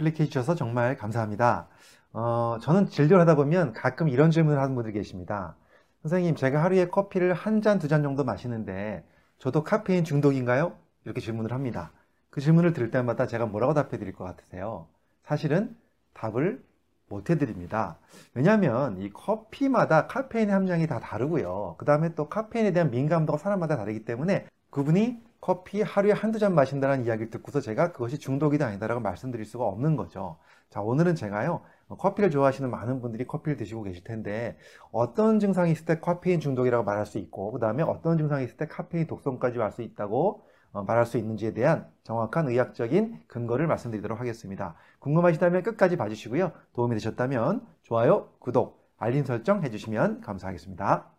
클릭해 주셔서 정말 감사합니다. 어, 저는 진료를 하다 보면 가끔 이런 질문을 하는 분들이 계십니다. 선생님, 제가 하루에 커피를 한 잔, 두 잔 정도 마시는데 저도 카페인 중독인가요? 이렇게 질문을 합니다. 그 질문을 들을 때마다 제가 뭐라고 답해 드릴 것 같으세요? 사실은 답을 못 해드립니다. 왜냐하면 이 커피마다 카페인의 함량이 다 다르고요. 그 다음에 또 카페인에 대한 민감도가 사람마다 다르기 때문에 그분이 커피 하루에 한두 잔 마신다는 이야기를 듣고서 제가 그것이 중독이다 아니다라고 말씀드릴 수가 없는 거죠. 자, 오늘은 제가요, 커피를 좋아하시는 많은 분들이 커피를 드시고 계실 텐데, 어떤 증상이 있을 때 카페인 중독이라고 말할 수 있고, 그 다음에 어떤 증상이 있을 때 카페인 독성까지 갈수 있다고 어, 말할 수 있는지에 대한 정확한 의학적인 근거를 말씀드리도록 하겠습니다. 궁금하시다면 끝까지 봐주시고요. 도움이 되셨다면 좋아요, 구독, 알림 설정 해주시면 감사하겠습니다.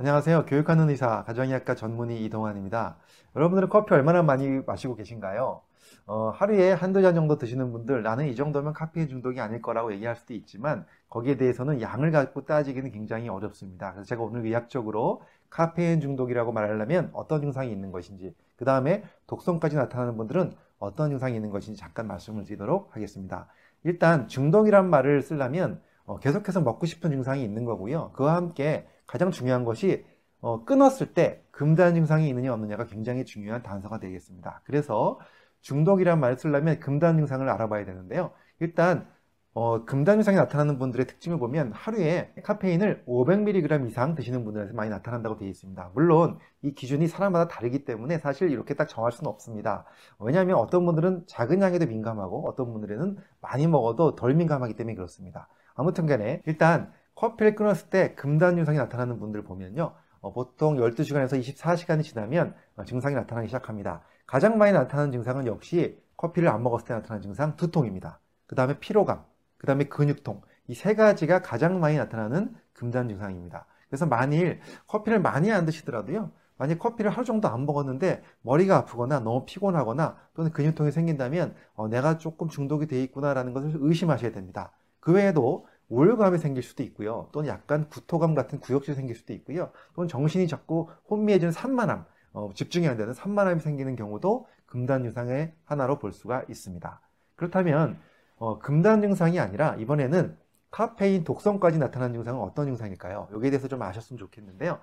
안녕하세요. 교육하는 의사, 가정의학과 전문의 이동환입니다. 여러분들은 커피 얼마나 많이 마시고 계신가요? 어, 하루에 한두 잔 정도 드시는 분들, 나는 이 정도면 카페인 중독이 아닐 거라고 얘기할 수도 있지만, 거기에 대해서는 양을 갖고 따지기는 굉장히 어렵습니다. 그래서 제가 오늘 의학적으로 카페인 중독이라고 말하려면 어떤 증상이 있는 것인지, 그 다음에 독성까지 나타나는 분들은 어떤 증상이 있는 것인지 잠깐 말씀을 드리도록 하겠습니다. 일단 중독이란 말을 쓰려면 어, 계속해서 먹고 싶은 증상이 있는 거고요. 그와 함께 가장 중요한 것이 어, 끊었을 때 금단 증상이 있느냐 없느냐가 굉장히 중요한 단서가 되겠습니다. 그래서 중독이란 말을 쓰려면 금단 증상을 알아봐야 되는데요. 일단 어, 금단 증상이 나타나는 분들의 특징을 보면 하루에 카페인을 500mg 이상 드시는 분들에서 많이 나타난다고 되어 있습니다. 물론 이 기준이 사람마다 다르기 때문에 사실 이렇게 딱 정할 수는 없습니다. 왜냐하면 어떤 분들은 작은 양에도 민감하고 어떤 분들에는 많이 먹어도 덜 민감하기 때문에 그렇습니다. 아무튼 간에 일단 커피를 끊었을 때 금단 증상이 나타나는 분들 보면요. 어, 보통 12시간에서 24시간이 지나면 어, 증상이 나타나기 시작합니다. 가장 많이 나타나는 증상은 역시 커피를 안 먹었을 때 나타나는 증상 두통입니다. 그 다음에 피로감, 그 다음에 근육통 이 세 가지가 가장 많이 나타나는 금단 증상입니다. 그래서 만일 커피를 많이 안 드시더라도요. 만약 커피를 하루 정도 안 먹었는데 머리가 아프거나 너무 피곤하거나 또는 근육통이 생긴다면 어, 내가 조금 중독이 돼 있구나라는 것을 의심하셔야 됩니다. 그 외에도 우울감이 생길 수도 있고요. 또는 약간 구토감 같은 구역질이 생길 수도 있고요. 또는 정신이 자꾸 혼미해지는 산만함, 어, 집중이 안 되는 산만함이 생기는 경우도 금단 증상의 하나로 볼 수가 있습니다. 그렇다면 어, 금단 증상이 아니라 이번에는 카페인 독성까지 나타나는 증상은 어떤 증상일까요? 여기에 대해서 좀 아셨으면 좋겠는데요.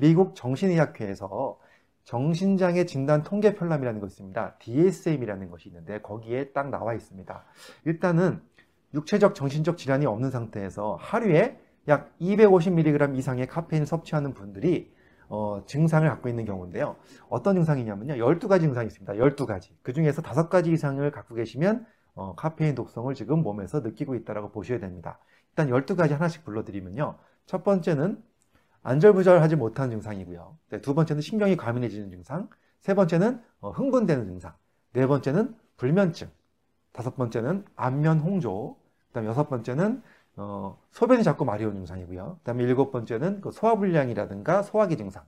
미국 정신의학회에서 정신장애 진단 통계 편람이라는 것이 있습니다. DSM이라는 것이 있는데 거기에 딱 나와 있습니다. 일단은 육체적 정신적 질환이 없는 상태에서 하루에 약 250mg 이상의 카페인을 섭취하는 분들이 어, 증상을 갖고 있는 경우인데요. 어떤 증상이냐면요. 12가지 증상이 있습니다. 12가지. 그 중에서 5가지 이상을 갖고 계시면 어, 카페인 독성을 지금 몸에서 느끼고 있다고 보셔야 됩니다. 일단 12가지 하나씩 불러드리면요. 첫 번째는 안절부절하지 못하는 증상이고요. 네, 두 번째는 신경이 과민해지는 증상. 세 번째는 어, 흥분되는 증상. 네 번째는 불면증. 다섯 번째는 안면 홍조. 그다음 여섯 번째는 어, 소변이 자꾸 마려운 증상이고요. 그다음에 일곱 번째는 그 소화불량이라든가 소화기 증상.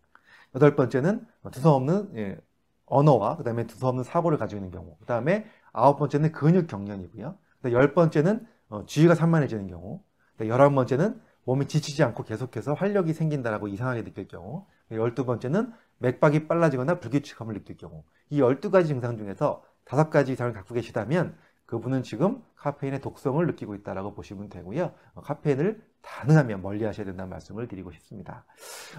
여덟 번째는 두서없는 예, 언어와 그다음에 두서없는 사고를 가지고 있는 경우. 그다음에 아홉 번째는 근육 경련이고요. 열 번째는 어, 주의가 산만해지는 경우. 열한 번째는 몸이 지치지 않고 계속해서 활력이 생긴다라고 이상하게 느낄 경우. 열두 번째는 맥박이 빨라지거나 불규칙함을 느낄 경우. 이 열두 가지 증상 중에서 다섯 가지 이상을 갖고 계시다면 그분은 지금 카페인의 독성을 느끼고 있다고 보시면 되고요. 어, 카페인을 가능하면 멀리 하셔야 된다는 말씀을 드리고 싶습니다.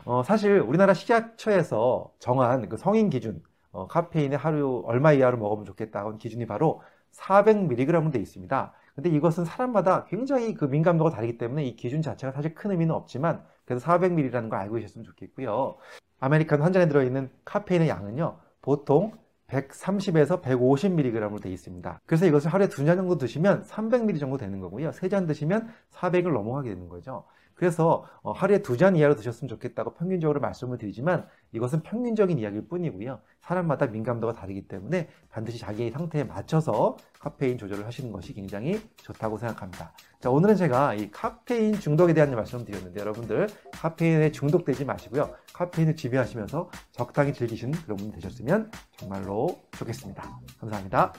어, 사실 우리나라 식약처에서 정한 그 성인 기준, 어, 카페인의 하루 얼마 이하로 먹으면 좋겠다 는 기준이 바로 400mg로 되어 있습니다. 근데 이것은 사람마다 굉장히 그 민감도가 다르기 때문에 이 기준 자체가 사실 큰 의미는 없지만 그래서 400mg라는 거 알고 계셨으면 좋겠고요. 아메리카노 한 잔에 들어있는 카페인의 양은요, 보통 130에서 150mg으로 되어 있습니다. 그래서 이것을 하루에 두 잔 정도 드시면 300mg 정도 되는 거고요. 세 잔 드시면 400을 넘어가게 되는 거죠. 그래서 어, 하루에 두 잔 이하로 드셨으면 좋겠다고 평균적으로 말씀을 드리지만 이것은 평균적인 이야기일 뿐이고요. 사람마다 민감도가 다르기 때문에 반드시 자기의 상태에 맞춰서 카페인 조절을 하시는 것이 굉장히 좋다고 생각합니다. 자, 오늘은 제가 이 카페인 중독에 대한 말씀을 드렸는데 여러분들 카페인에 중독되지 마시고요. 카페인을 지배하시면서 적당히 즐기시는 그런 분 되셨으면 정말로 좋겠습니다. 감사합니다.